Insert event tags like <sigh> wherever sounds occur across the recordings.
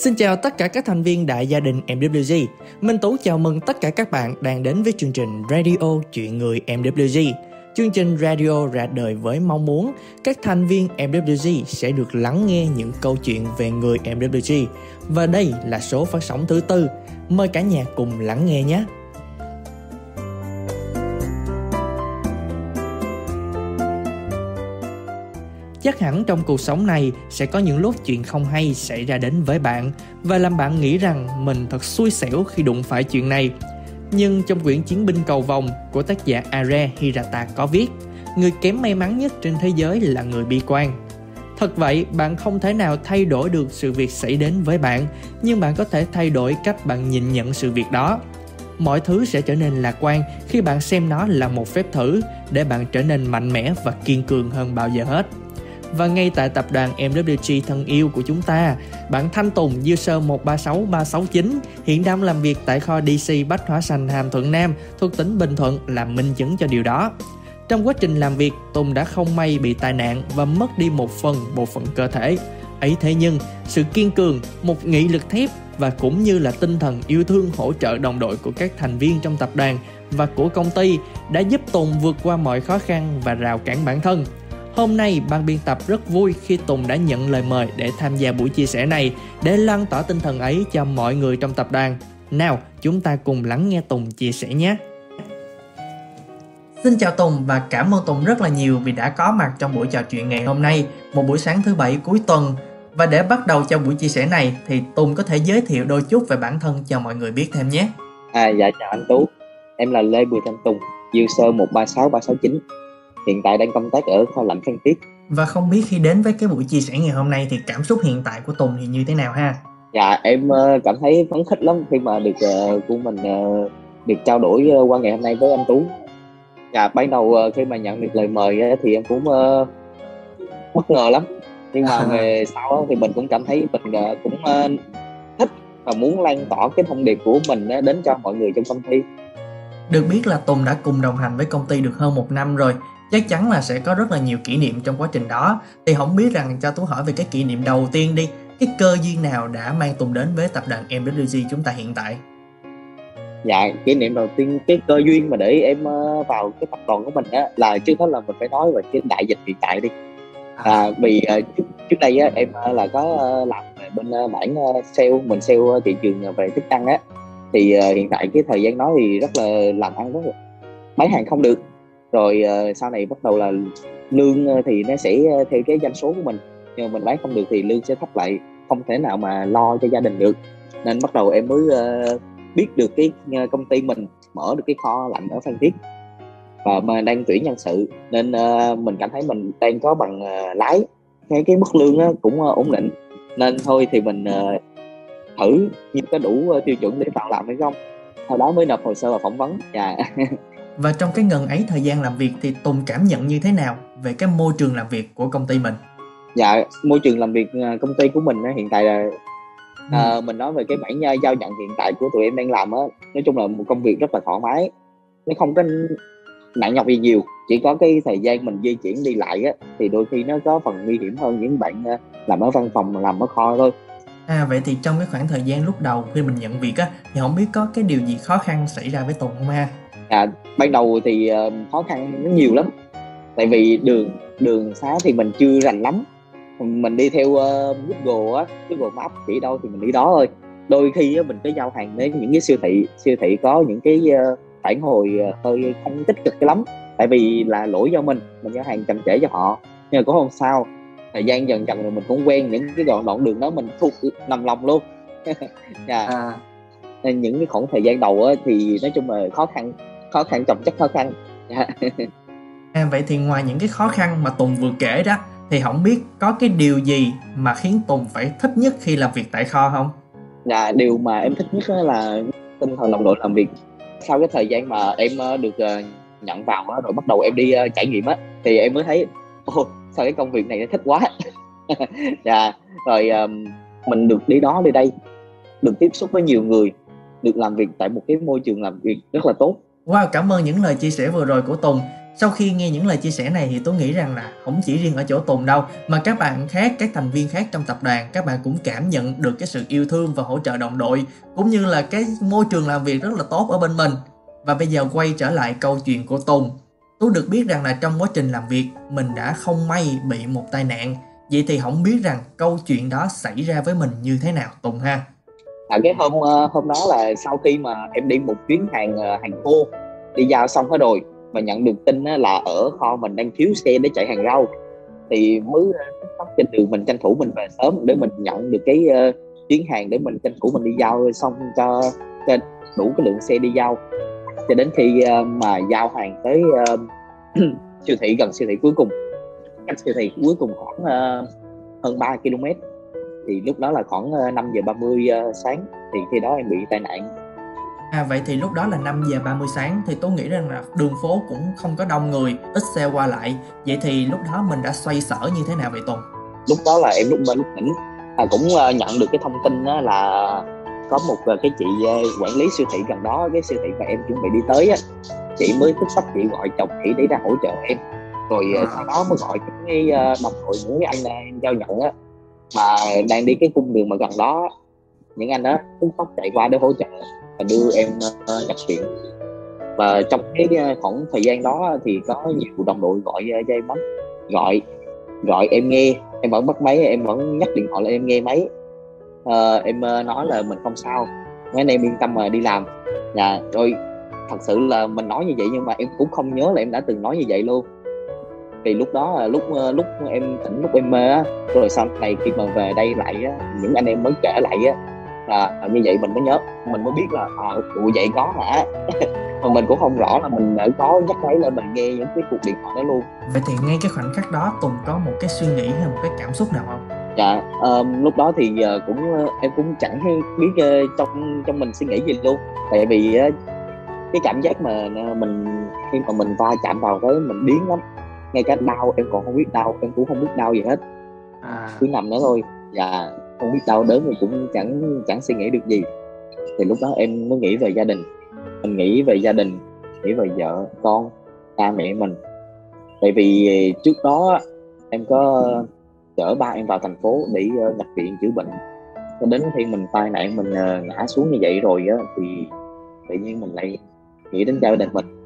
Xin chào tất cả các thành viên đại gia đình MWG. Minh Tú chào mừng tất cả các bạn đang đến với chương trình Radio Chuyện Người MWG. Chương trình radio ra đời với mong muốn, các thành viên MWG sẽ được lắng nghe những câu chuyện về người MWG. Và đây là số phát sóng thứ tư. Mời cả nhà cùng lắng nghe nhé. Chắc hẳn trong cuộc sống này sẽ có những lúc chuyện không hay xảy ra đến với bạn và làm bạn nghĩ rằng mình thật xui xẻo khi đụng phải chuyện này. Nhưng trong quyển Chiến binh cầu vòng của tác giả Are Hirata có viết Người kém may mắn nhất trên thế giới là người bi quan. Thật vậy, bạn không thể nào thay đổi được sự việc xảy đến với bạn, nhưng bạn có thể thay đổi cách bạn nhìn nhận sự việc đó. Mọi thứ sẽ trở nên lạc quan khi bạn xem nó là một phép thử để bạn trở nên mạnh mẽ và kiên cường hơn bao giờ hết. Và ngay tại tập đoàn MWG thân yêu của chúng ta, bạn Thanh Tùng user 136369 hiện đang làm việc tại kho DC Bách Hóa Sành Hàm Thuận Nam thuộc tỉnh Bình Thuận là minh chứng cho điều đó. Trong quá trình làm việc, Tùng đã không may bị tai nạn và mất đi một phần bộ phận cơ thể. Ấy thế nhưng, sự kiên cường, một nghị lực thép và cũng như là tinh thần yêu thương hỗ trợ đồng đội của các thành viên trong tập đoàn và của công ty đã giúp Tùng vượt qua mọi khó khăn và rào cản bản thân Hôm nay, ban biên tập rất vui khi Tùng đã nhận lời mời để tham gia buổi chia sẻ này để lan tỏa tinh thần ấy cho mọi người trong tập đoàn. Nào, chúng ta cùng lắng nghe Tùng chia sẻ nhé. Xin chào Tùng và cảm ơn Tùng rất là nhiều vì đã có mặt trong buổi trò chuyện ngày hôm nay, một buổi sáng thứ bảy cuối tuần. Và để bắt đầu cho buổi chia sẻ này thì Tùng có thể giới thiệu đôi chút về bản thân cho mọi người biết thêm nhé. À dạ chào anh Tú, em là Lê Bùi Thanh Tùng, dư sơ 136369 hiện tại đang công tác ở kho lạnh Phan Thiết. Và không biết khi đến với cái buổi chia sẻ ngày hôm nay thì cảm xúc hiện tại của Tùng thì như thế nào ha? Dạ em ờ, cảm thấy phấn khích lắm khi mà được uh, của mình uh, được trao đổi qua ngày hôm nay với anh Tú. Dạ ban đầu uh, khi mà nhận được lời mời thì em cũng bất ngờ lắm. Nhưng mà về <laughs> sau thì mình cũng cảm thấy mình cũng thích và muốn lan tỏa cái thông điệp của mình đến cho mọi người trong công ty. Được biết là Tùng đã cùng đồng hành với công ty được hơn một năm rồi chắc chắn là sẽ có rất là nhiều kỷ niệm trong quá trình đó. Thì không biết rằng cho tú hỏi về cái kỷ niệm đầu tiên đi. Cái cơ duyên nào đã mang tùng đến với tập đoàn MWG chúng ta hiện tại? Dạ kỷ niệm đầu tiên cái cơ duyên mà để em ờ, vào cái tập đoàn của mình á là trước hết là mình phải nói về cái đại dịch hiện tại đi. À, à vì uh, trước, trước đây á em uh, là có làm về bên mảng sale mình sale thị trường về thức ăn á. Thì hiện tại cái thời gian đó thì rất là làm ăn rất là bán hàng không được rồi uh, sau này bắt đầu là lương uh, thì nó sẽ uh, theo cái doanh số của mình. Nhưng mà mình bán không được thì lương sẽ thấp lại không thể nào mà lo cho gia đình được. Nên bắt đầu em mới uh, biết được cái uh, công ty mình mở được cái kho lạnh ở phan thiết. Và mà đang tuyển nhân sự nên uh, mình cảm thấy mình đang có bằng uh, lái. Cái cái mức lương uh, cũng uh, ổn định. Nên thôi thì mình uh, thử nhưng có đủ uh, tiêu chuẩn để vào làm hay không. Sau đó mới nộp hồ sơ và phỏng vấn. Dạ. yeah. <laughs> Và trong cái ngần ấy thời gian làm việc thì Tùng cảm nhận như thế nào về cái môi trường làm việc của công ty mình? Dạ, môi trường làm việc à, công ty của mình hiện tại là ừ. à, mình nói về cái bản à, giao nhận hiện tại của tụi em đang làm á, nói chung là một công việc rất là thoải mái, nó không có nặng nhọc gì nhiều, chỉ có cái thời gian mình di chuyển đi lại á thì đôi khi nó có phần nguy hiểm hơn những bạn làm ở văn phòng làm ở kho thôi. À vậy thì trong cái khoảng thời gian lúc đầu khi mình nhận việc á thì không biết có cái điều gì khó khăn xảy ra với Tùng không ha? À, ban đầu thì uh, khó khăn nó nhiều lắm. Tại vì đường đường xá thì mình chưa rành lắm. Mình đi theo uh, Google á Google Maps chỉ đâu thì mình đi đó thôi. Đôi khi uh, mình có giao hàng đến những cái siêu thị siêu thị có những cái uh, phản hồi uh, hơi không tích cực lắm. Tại vì là lỗi do mình mình giao hàng chậm trễ cho họ. Nhưng mà cũng không sao. Thời gian dần dần rồi mình cũng quen những cái đoạn đoạn đường đó mình thuộc nằm lòng luôn. Yeah. <laughs> à. nên những cái khoảng thời gian đầu á, thì nói chung là khó khăn khó khăn chồng chất khó khăn. À, vậy thì ngoài những cái khó khăn mà Tùng vừa kể đó thì không biết có cái điều gì mà khiến Tùng phải thích nhất khi làm việc tại kho không? Dạ điều mà em thích nhất là tinh thần đồng đội làm việc. Sau cái thời gian mà em ờ, được ờ, nhận vào rồi bắt đầu em đi ờ, trải nghiệm á thì em mới thấy ô sao cái công việc này thích quá. <laughs> Dạ rồi mình được đi đó đi đây được tiếp xúc với nhiều người được làm việc tại một cái môi trường làm việc rất là tốt Wow, cảm ơn những lời chia sẻ vừa rồi của Tùng. sau khi nghe những lời chia sẻ này thì tôi nghĩ rằng là không chỉ riêng ở chỗ Tùng đâu mà các bạn khác, các thành viên khác trong tập đoàn các bạn cũng cảm nhận được cái sự yêu thương và hỗ trợ đồng đội cũng như là cái môi trường làm việc rất là tốt ở bên mình. Và bây giờ quay trở lại câu chuyện của Tùng. Tôi được biết rằng là trong quá trình làm việc mình đã không may bị một tai nạn. Vậy thì không biết rằng câu chuyện đó xảy ra với mình như thế nào Tùng ha? À, cái hôm ờ, hôm đó là sau khi mà em đi một chuyến hàng ờ, hàng khô đi giao xong hết rồi mà nhận được tin là ở kho mình đang thiếu xe để chạy hàng rau thì mới ờ, tóc trên đường mình tranh thủ mình về sớm để mình nhận được cái uh, chuyến hàng để mình tranh thủ mình đi giao xong cho, cho đủ cái lượng xe đi giao. Cho đến khi uh, mà giao hàng tới uh, <clears throat> siêu thị gần siêu thị cuối cùng cách siêu thị cuối cùng khoảng uh, hơn 3 km thì lúc đó là khoảng uh, 5 giờ 30 uh, sáng thì khi đó em bị tai nạn À vậy thì lúc đó là 5 giờ 30 sáng thì tôi nghĩ rằng là đường phố cũng không có đông người, ít xe qua lại. Vậy thì lúc đó mình đã xoay sở như thế nào vậy Tùng? Lúc đó là em lúc bên lúc tỉnh à, cũng uh, nhận được cái thông tin đó là có một cái chị quản lý siêu thị gần đó, cái siêu thị mà em chuẩn bị đi tới á, chị mới tức tốc chị gọi chồng chị để ra hỗ trợ em. Rồi uh, sau đó mới gọi cái đồng đội cái anh uh, giao nhận á mà đang đi cái cung đường mà gần đó những anh đó cũng tóc chạy qua để hỗ trợ và đưa em uh, nhập viện. Và trong cái ờ, khoảng thời gian đó thì có nhiều đồng đội gọi uh, cho em lắm gọi gọi em nghe. Em vẫn bắt máy em vẫn nhắc điện thoại là em nghe máy. Uh, em uh, nói là mình không sao mấy anh em yên tâm mà đi làm. Dạ rồi thật sự là mình nói như vậy nhưng mà em cũng không nhớ là em đã từng nói như vậy luôn thì lúc đó lúc lúc em tỉnh lúc em mê á rồi sau này khi mà về đây lại á những anh em mới kể lại á là như vậy mình mới nhớ mình mới biết là à, ủa vậy có hả? <laughs> Mà mình cũng không rõ là mình đã có nhắc máy lên mình nghe những cái cuộc điện thoại đó luôn. Vậy thì ngay cái khoảnh khắc đó tùng có một cái suy nghĩ hay một cái cảm xúc nào không? Dạ um, lúc đó thì uh, cũng uh, em cũng chẳng biết uh, trong trong mình suy nghĩ gì luôn. Tại vì uh, cái cảm giác mà mình khi mà mình va chạm vào cái mình biến lắm ngay cả đau em còn không biết đau em cũng không biết đau gì hết. À. cứ nằm đó thôi. Dạ không biết đau đớn thì cũng chẳng chẳng suy nghĩ được gì. Thì lúc đó em mới nghĩ về gia đình. Mình nghĩ về gia đình nghĩ về vợ con cha mẹ mình. Tại vì trước đó em có chở ba em vào thành phố để ờ, nhập viện chữa bệnh. Cho đến khi mình tai nạn mình ờ, ngã xuống như vậy rồi á thì tự nhiên mình lại nghĩ đến gia đình mình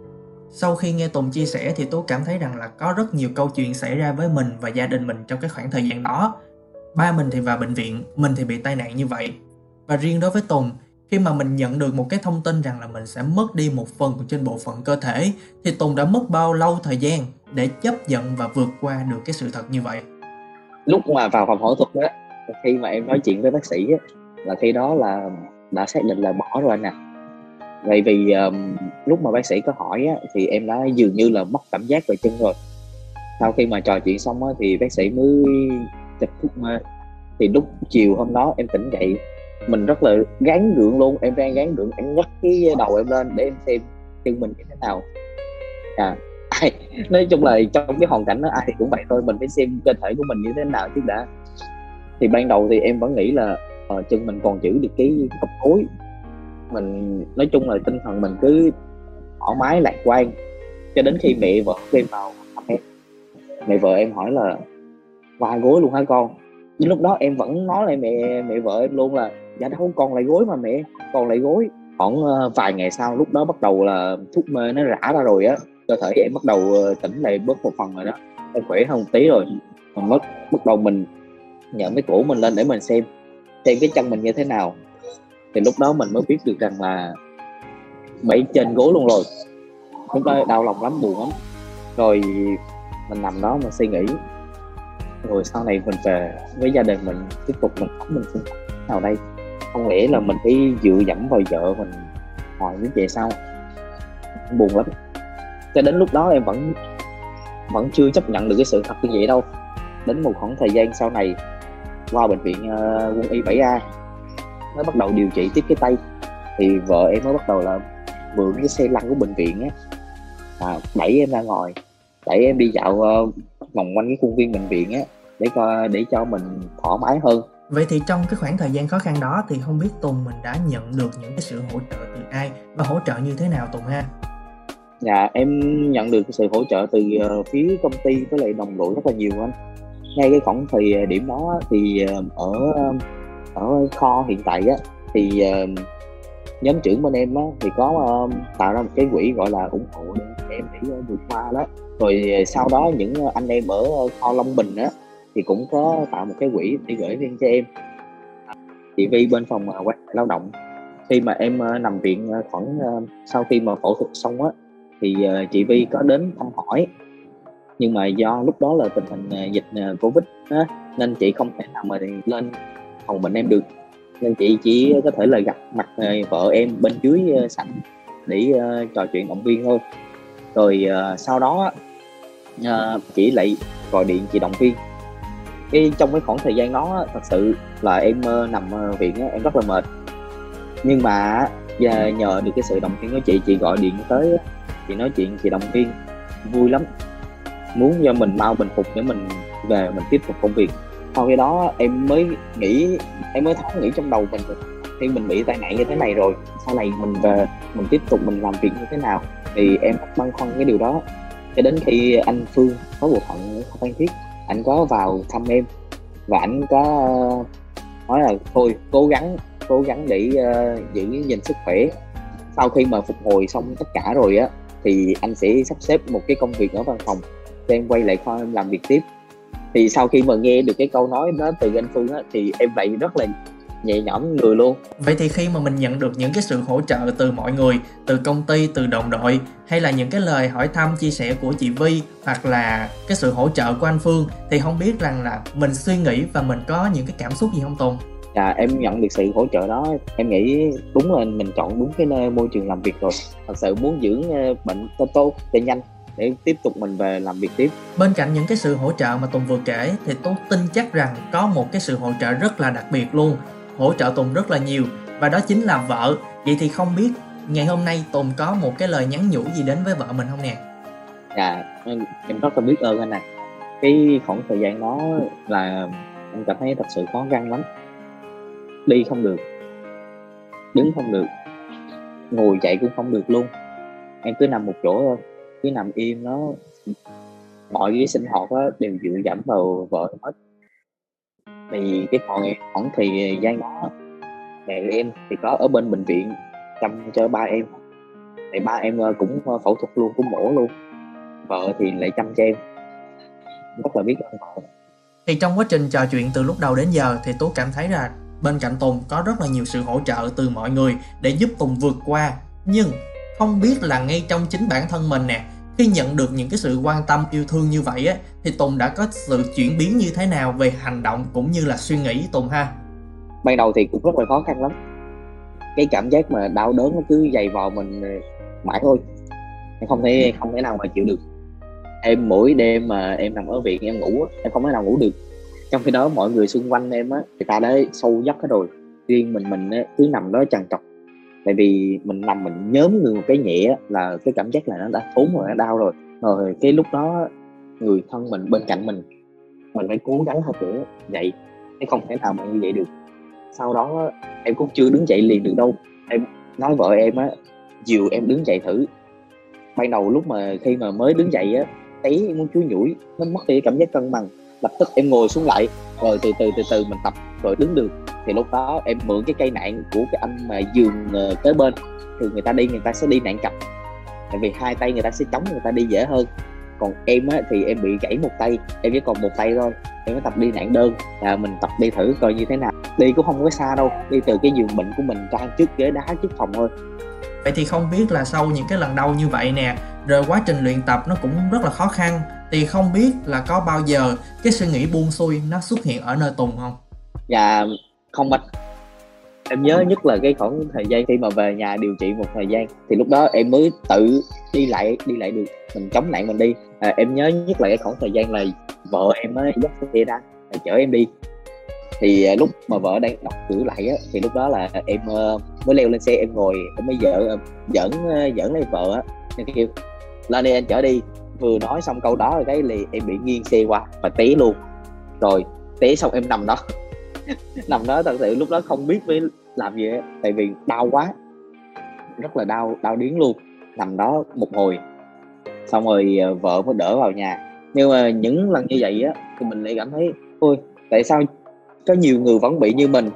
sau khi nghe Tùng chia sẻ thì tôi cảm thấy rằng là có rất nhiều câu chuyện xảy ra với mình và gia đình mình trong cái khoảng thời gian đó. Ba mình thì vào bệnh viện mình thì bị tai nạn như vậy. Và riêng đối với tùng khi mà mình nhận được một cái thông tin rằng là mình sẽ mất đi một phần trên bộ phận cơ thể thì tùng đã mất bao lâu thời gian để chấp nhận và vượt qua được cái sự thật như vậy? Lúc mà vào phòng phẫu thuật đó khi mà em nói chuyện với bác sĩ á, là khi đó là đã xác định là bỏ rồi anh à vậy vì um, lúc mà bác sĩ có hỏi á, thì em đã dường như là mất cảm giác về chân rồi. Sau khi mà trò chuyện xong á, thì bác sĩ mới chụp. thuốc mê. Thì lúc chiều hôm đó em tỉnh dậy mình rất là gán gượng luôn. Em đang gán gượng em nhấc cái đầu em lên để em xem chân mình như thế nào. À ai nói chung là trong cái hoàn cảnh đó ai cũng vậy thôi mình phải xem cơ thể của mình như thế nào trước đã. Thì ban đầu thì em vẫn nghĩ là uh, chân mình còn giữ được cái hộp khối mình, nói chung là tinh thần mình cứ thoải mái, lạc quan. Cho đến khi mẹ vợ em vào em, mẹ vợ em hỏi là vài gối luôn hả con? Nhưng lúc đó em vẫn nói lại mẹ mẹ vợ em luôn là dạ đâu còn lại gối mà mẹ còn lại gối. Khoảng ờ, vài ngày sau, lúc đó bắt đầu là thuốc mê nó rã ra rồi á. Cơ thể em bắt đầu ờ, tỉnh lại bớt một phần rồi đó. Em khỏe hơn một tí rồi. Mình mất bắt đầu mình nhận cái cổ mình lên để mình xem xem cái chân mình như thế nào thì lúc đó mình mới biết được rằng là bảy trên gối luôn rồi. Lúc đó đau lòng lắm buồn lắm. Rồi mình nằm đó mà suy nghĩ. Rồi sau này mình về với gia đình mình tiếp tục mình sống mình sinh nào đây? Không lẽ là mình phải dựa dẫm vào vợ mình hỏi như vậy sao buồn lắm. Cho đến lúc đó em vẫn vẫn chưa chấp nhận được cái sự thật như vậy đâu. Đến một khoảng thời gian sau này qua bệnh viện uh, quân y 7A mới bắt đầu điều trị tiếp cái tay. Thì vợ em mới bắt đầu là mượn cái xe lăn của bệnh viện á. À, đẩy em ra ngoài đẩy em đi dạo uh, vòng quanh cái khuôn viên bệnh viện á để coi để cho mình thoải mái hơn. Vậy thì trong cái khoảng thời gian khó khăn đó thì không biết Tùng mình đã nhận được những cái sự hỗ trợ từ ai và hỗ trợ như thế nào Tùng ha? dạ em nhận được sự hỗ trợ từ uh, phía công ty với lại đồng đội rất là nhiều anh. Ngay cái khoảng thời điểm đó thì uh, ở ở kho hiện tại á thì uh, nhóm trưởng bên em á, thì có uh, tạo ra một cái quỹ gọi là ủng hộ để em để ờ, vượt qua đó. Rồi sau đó những anh em ở kho Long Bình á thì cũng có tạo một cái quỹ để gửi riêng cho em. Chị Vi bên phòng quan lao động khi mà em nằm viện khoảng sau khi mà phẫu thuật xong á thì chị Vi có đến thăm hỏi. Nhưng mà do lúc đó là tình hình dịch covid á, nên chị không thể nào mà lên phòng bệnh em được. Nên chị chỉ có thể là gặp mặt ờ, vợ em bên dưới ờ, sảnh để uh, trò chuyện động viên thôi. Rồi uh, sau đó uh, chị lại gọi điện chị động viên. Cái trong cái khoảng thời gian đó thật sự là em uh, nằm viện em rất là mệt. Nhưng mà nhờ được cái sự động viên của chị chị gọi điện tới chị nói chuyện chị động viên. Vui lắm. Muốn cho mình mau bình phục để mình về mình tiếp tục công việc sau khi đó em mới nghĩ em mới thoáng nghĩ trong đầu mình khi mình bị tai nạn như thế này rồi sau này mình về mình tiếp tục mình làm việc như thế nào thì em băn khoăn cái điều đó. Cho đến khi anh Phương có bộ phận Phan Thiết anh có vào thăm em và anh có ờ, nói là thôi cố gắng cố gắng để uh, giữ gìn sức khỏe. Sau khi mà phục hồi xong tất cả rồi á thì anh sẽ sắp xếp một cái công việc ở văn phòng cho em quay lại khoa em làm việc tiếp thì sau khi mà nghe được cái câu nói đó từ anh Phương á thì em vậy rất là nhẹ nhõm người luôn. Vậy thì khi mà mình nhận được những cái sự hỗ trợ từ mọi người từ công ty từ đồng đội hay là những cái lời hỏi thăm chia sẻ của chị Vi hoặc là cái sự hỗ trợ của anh Phương thì không biết rằng là mình suy nghĩ và mình có những cái cảm xúc gì không Tùng? Dạ em nhận được sự hỗ trợ đó. Em nghĩ đúng là mình chọn đúng cái nơi môi trường làm việc rồi. Thật sự muốn dưỡng ờ, bệnh tốt tốt cho nhanh để tiếp tục mình về làm việc tiếp. Bên cạnh những cái sự hỗ trợ mà tùng vừa kể thì tôi tin chắc rằng có một cái sự hỗ trợ rất là đặc biệt luôn. Hỗ trợ tùng rất là nhiều và đó chính là vợ. Vậy thì không biết ngày hôm nay tùng có một cái lời nhắn nhủ gì đến với vợ mình không nè? Dạ em rất là biết ơn anh này cái khoảng thời gian đó là em cảm thấy thật sự khó khăn lắm. Đi không được đứng không được ngồi chạy cũng không được luôn. Em cứ nằm một chỗ thôi cứ nằm im nó mọi cái sinh hoạt đó đều dựa dẫm vào vợ hết. Thì cái khoảng khoảng thì gian đó mẹ em thì có ở bên bệnh viện chăm cho ba em. Thì ba em ờ, cũng ờ, phẫu thuật luôn, cũng mổ luôn. Vợ thì lại chăm cho em. Rất là biết ơn vợ. Thì trong quá trình trò chuyện từ lúc đầu đến giờ thì tú cảm thấy là bên cạnh tùng có rất là nhiều sự hỗ trợ từ mọi người để giúp tùng vượt qua. Nhưng không biết là ngay trong chính bản thân mình nè khi nhận được những cái sự quan tâm yêu thương như vậy á thì Tùng đã có sự chuyển biến như thế nào về hành động cũng như là suy nghĩ Tùng ha? Ban đầu thì cũng rất là khó khăn lắm. Cái cảm giác mà đau đớn nó cứ dày vào mình mãi thôi. Em không thể không thể nào mà chịu được. Em mỗi đêm mà em nằm ở viện em ngủ em không thể nào ngủ được. Trong khi đó mọi người xung quanh em á người ta đã sâu giấc hết rồi. Riêng mình mình cứ nằm đó trằn trọc tại vì mình nằm mình nhóm người một cái nhẹ là cái cảm giác là nó đã thốn rồi, nó đau rồi. Rồi cái lúc đó, người thân mình, bên cạnh mình mình phải cố gắng hơn nữa dậy. Em không thể nào mà như vậy được. Sau đó, em cũng chưa đứng dậy liền được đâu. Em nói vợ em á, dìu em đứng dậy thử. Ban đầu lúc mà khi mà mới đứng dậy á thấy muốn chuối nhủi, nó mất đi cảm giác cân bằng. Lập tức em ngồi xuống lại, rồi từ từ từ từ mình tập, rồi đứng được thì lúc đó em mượn cái cây nạn của cái anh mà giường ờ, kế bên thì người ta đi người ta sẽ đi nạn cặp tại vì hai tay người ta sẽ chống người ta đi dễ hơn. Còn em á thì em bị gãy một tay em chỉ còn một tay thôi. Em mới tập đi nạn đơn là mình tập đi thử coi như thế nào. Đi cũng không có xa đâu đi từ cái giường bệnh của mình ra trước ghế đá trước phòng thôi. Vậy thì không biết là sau những cái lần đau như vậy nè rồi quá trình luyện tập nó cũng rất là khó khăn. Thì không biết là có bao giờ cái suy nghĩ buông xuôi nó xuất hiện ở nơi tùng không? Dạ không anh em nhớ nhất là cái khoảng thời gian khi mà về nhà điều trị một thời gian thì lúc đó em mới tự đi lại đi lại được mình chống nạn mình đi. À, em nhớ nhất là cái khoảng thời gian là vợ em mới dắt xe ra chở em đi. Thì à, lúc mà vợ đang đọc cửa lại á thì lúc đó là em uh, mới leo lên xe em ngồi em mới vợ dẫn dẫn lấy vợ á. Em kêu lên đi anh chở đi. Vừa nói xong câu đó rồi cái liền em bị nghiêng xe qua và té luôn. Rồi té xong em nằm đó. <laughs> nằm đó thật sự lúc đó không biết phải làm gì hết, tại vì đau quá. Rất là đau đau điếng luôn. Nằm đó một hồi. Xong rồi ờ, vợ mới đỡ vào nhà. Nhưng mà những lần như vậy á, thì mình lại cảm thấy, ôi, tại sao có nhiều người vẫn bị như mình?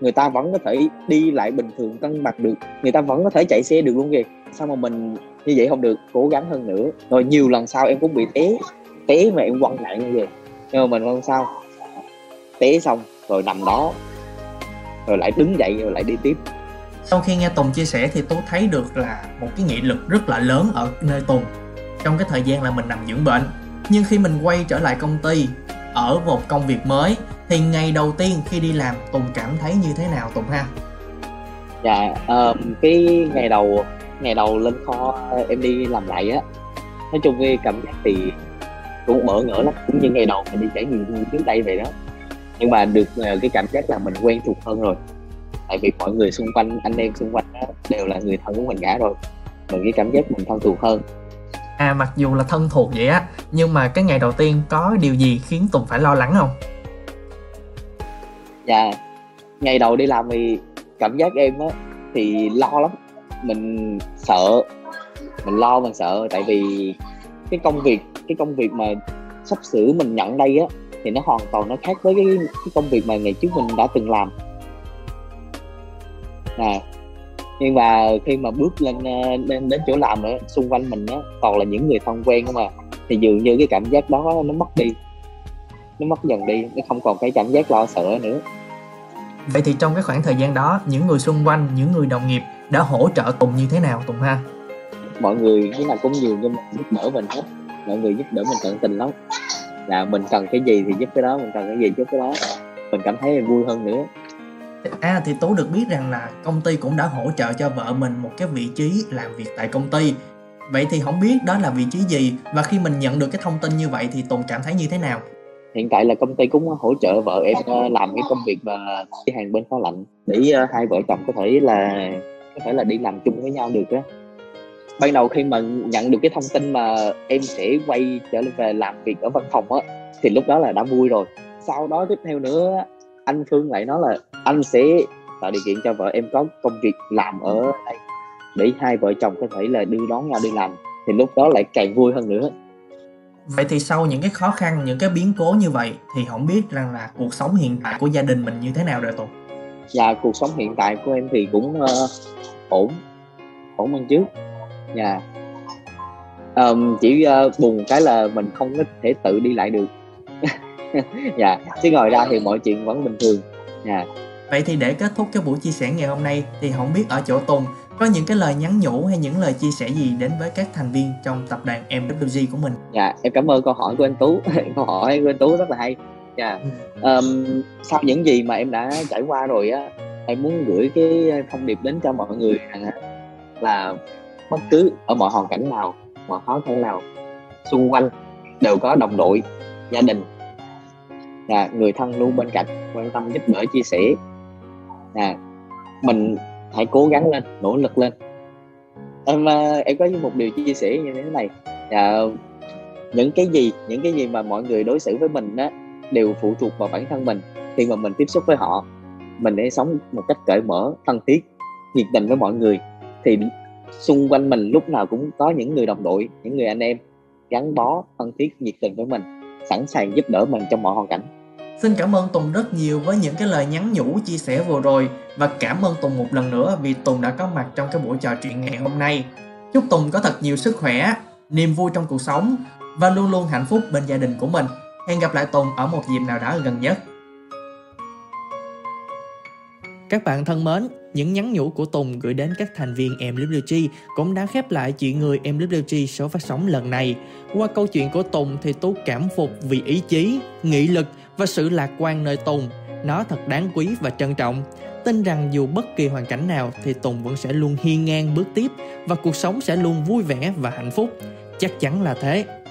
Người ta vẫn có thể đi lại bình thường, cân bằng được. Người ta vẫn có thể chạy xe được luôn kìa. Sao mà mình như vậy không được? Cố gắng hơn nữa. Rồi nhiều lần sau em cũng bị té té mà em quăng lại như vậy nhưng mà mình không sao té xong rồi nằm đó rồi lại đứng dậy rồi lại đi tiếp. Sau khi nghe Tùng chia sẻ thì tôi thấy được là một cái nghị lực rất là lớn ở nơi Tùng trong cái thời gian là mình nằm dưỡng bệnh. Nhưng khi mình quay trở lại công ty ở một công việc mới thì ngày đầu tiên khi đi làm Tùng cảm thấy như thế nào Tùng ha? Dạ, uh, cái ngày đầu ngày đầu lên kho em đi làm lại á nói chung cái cảm giác thì cũng bỡ ngỡ lắm. Cũng như ngày đầu mình đi trải nghiệm trước đây vậy đó nhưng mà được uh, cái cảm giác là mình quen thuộc hơn rồi. Tại vì mọi người xung quanh anh em xung quanh đó, đều là người thân của mình cả rồi. Mình cái cảm giác mình thân thuộc hơn. À mặc dù là thân thuộc vậy á nhưng mà cái ngày đầu tiên có điều gì khiến tùng phải lo lắng không? Dạ ngày đầu đi làm thì cảm giác em á thì lo lắm. Mình sợ mình lo mình sợ. Tại vì cái công việc cái công việc mà sắp sửa mình nhận đây á thì nó hoàn toàn nó khác với cái, cái công việc mà ngày trước mình đã từng làm. À nhưng mà khi mà bước lên ờ, lên đến chỗ làm nữa xung quanh mình á toàn là những người thân quen không mà thì dường như cái cảm giác đó nó mất đi. Nó mất dần đi nó không còn cái cảm giác lo sợ nữa. Vậy thì trong cái khoảng thời gian đó những người xung quanh những người đồng nghiệp đã hỗ trợ tùng như thế nào tùng ha? Mọi người lúc nào cũng nhiều cho mình giúp đỡ mình hết. Mọi người giúp đỡ mình tận tình lắm là mình cần cái gì thì giúp cái đó mình cần cái gì giúp cái đó mình cảm thấy vui hơn nữa À thì Tú được biết rằng là công ty cũng đã hỗ trợ cho vợ mình một cái vị trí làm việc tại công ty. Vậy thì không biết đó là vị trí gì và khi mình nhận được cái thông tin như vậy thì Tùng cảm thấy như thế nào? Hiện tại là công ty cũng hỗ trợ vợ em ờ, làm cái công việc mà đi hàng bên kho lạnh để ờ, hai vợ chồng có thể là có thể là đi làm chung với nhau được á. Ban đầu khi mà nhận được cái thông tin mà em sẽ quay trở về làm việc ở văn phòng á thì lúc đó là đã vui rồi. Sau đó tiếp theo nữa anh Phương lại nói là anh sẽ tạo điều kiện cho vợ em có công việc làm ở đây để hai vợ chồng có thể là đưa đón nhau đi làm thì lúc đó lại càng vui hơn nữa. Vậy thì sau những cái khó khăn những cái biến cố như vậy thì không biết rằng là cuộc sống hiện tại của gia đình mình như thế nào rồi tùng? Dạ cuộc sống hiện tại của em thì cũng uh, ổn ổn hơn trước dạ um, chỉ uh, buồn cái là mình không có thể tự đi lại được <laughs> dạ chứ ngồi ra thì mọi chuyện vẫn bình thường dạ Vậy thì để kết thúc cái buổi chia sẻ ngày hôm nay thì không biết ở chỗ Tùng có những cái lời nhắn nhủ hay những lời chia sẻ gì đến với các thành viên trong tập đoàn MWG của mình? Dạ, em cảm ơn câu hỏi của anh Tú. <laughs> câu hỏi của anh Tú rất là hay. Dạ. Um, sau những gì mà em đã trải qua rồi á, em muốn gửi cái thông điệp đến cho mọi người rằng là bất cứ ở mọi hoàn cảnh nào, mọi khó khăn nào xung quanh đều có đồng đội, gia đình, là người thân luôn bên cạnh quan tâm giúp đỡ chia sẻ. Là mình hãy cố gắng lên nỗ lực lên. Em ờ, em có một điều chia sẻ như thế này. Là những cái gì những cái gì mà mọi người đối xử với mình á đều phụ thuộc vào bản thân mình. Khi mà mình tiếp xúc với họ mình để sống một cách cởi mở thân thiết nhiệt tình với mọi người thì xung quanh mình lúc nào cũng có những người đồng đội những người anh em gắn bó thân thiết nhiệt tình với mình sẵn sàng giúp đỡ mình trong mọi hoàn cảnh Xin cảm ơn Tùng rất nhiều với những cái lời nhắn nhủ chia sẻ vừa rồi và cảm ơn Tùng một lần nữa vì Tùng đã có mặt trong cái buổi trò chuyện ngày hôm nay. Chúc Tùng có thật nhiều sức khỏe, niềm vui trong cuộc sống và luôn luôn hạnh phúc bên gia đình của mình. Hẹn gặp lại Tùng ở một dịp nào đó gần nhất. Các bạn thân mến, những nhắn nhủ của Tùng gửi đến các thành viên MWG cũng đã khép lại chuyện người MWG số phát sóng lần này. Qua câu chuyện của Tùng thì Tú cảm phục vì ý chí, nghị lực và sự lạc quan nơi Tùng. Nó thật đáng quý và trân trọng. Tin rằng dù bất kỳ hoàn cảnh nào thì Tùng vẫn sẽ luôn hiên ngang bước tiếp và cuộc sống sẽ luôn vui vẻ và hạnh phúc. Chắc chắn là thế.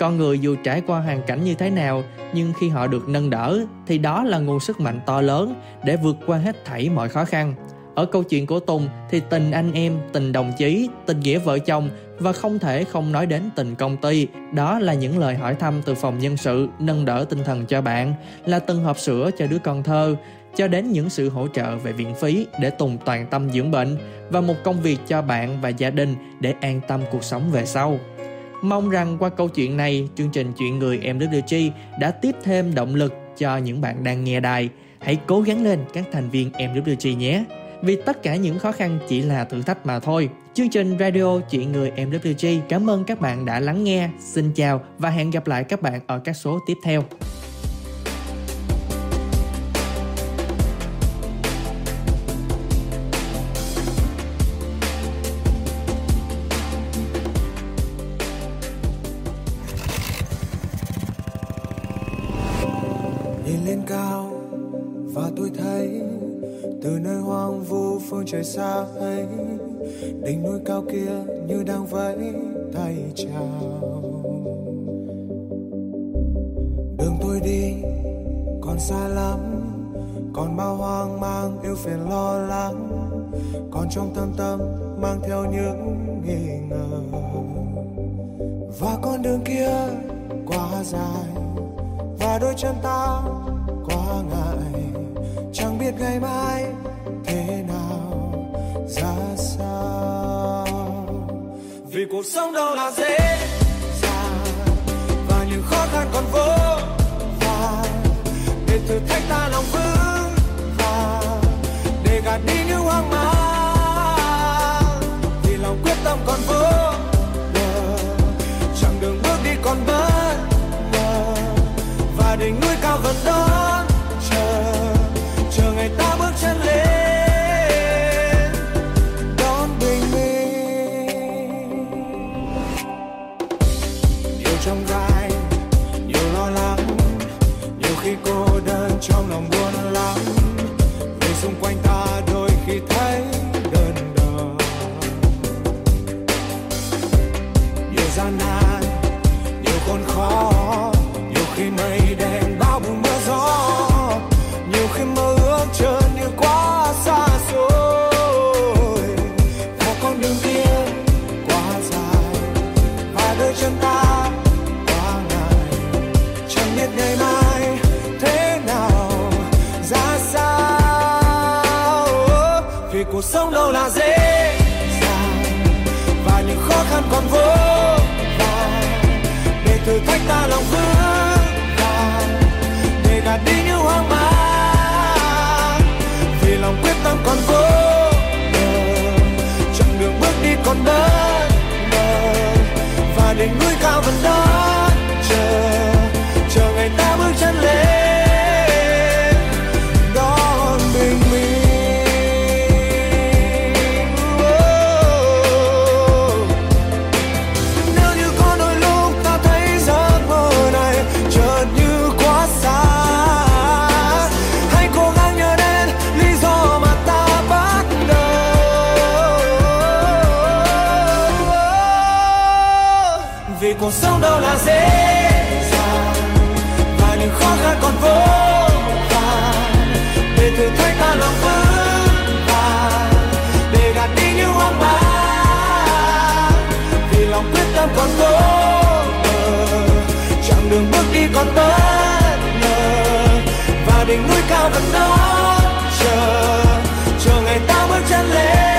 Con người dù trải qua hoàn cảnh như thế nào nhưng khi họ được nâng đỡ thì đó là nguồn sức mạnh to lớn để vượt qua hết thảy mọi khó khăn. Ở câu chuyện của Tùng thì tình anh em, tình đồng chí, tình nghĩa vợ chồng và không thể không nói đến tình công ty. Đó là những lời hỏi thăm từ phòng nhân sự, nâng đỡ tinh thần cho bạn, là từng hộp sữa cho đứa con thơ, cho đến những sự hỗ trợ về viện phí để Tùng toàn tâm dưỡng bệnh và một công việc cho bạn và gia đình để an tâm cuộc sống về sau. Mong rằng qua câu chuyện này, chương trình Chuyện Người Em Đức Chi đã tiếp thêm động lực cho những bạn đang nghe đài. Hãy cố gắng lên các thành viên Em Đức Chi nhé. Vì tất cả những khó khăn chỉ là thử thách mà thôi. Chương trình Radio Chuyện Người Em MWG cảm ơn các bạn đã lắng nghe. Xin chào và hẹn gặp lại các bạn ở các số tiếp theo. Đỉnh núi cao kia như đang vẫy tay chào. Đường tôi đi, còn xa lắm, còn bao hoang mang yêu phiền lo lắng, còn trong tâm tâm mang theo những nghi ngờ. Và con đường kia quá dài, và đôi chân ta quá ngại, chẳng biết ngày mai cuộc sống đâu là dễ dàng. Và những khó khăn còn vô vàn. Để thử thách ta lòng vững và để gạt đi những hoang mang. Vì lòng quyết tâm còn vô thử thách ta lòng vững vàng để gạt đi những hoang mang. Vì lòng quyết tâm còn vô bờ chặng đường bước đi còn đơn ngờ. Và đỉnh núi cao vẫn đó. Đỉnh núi cao vẫn đó chờ chờ ngày ta bước chân lên.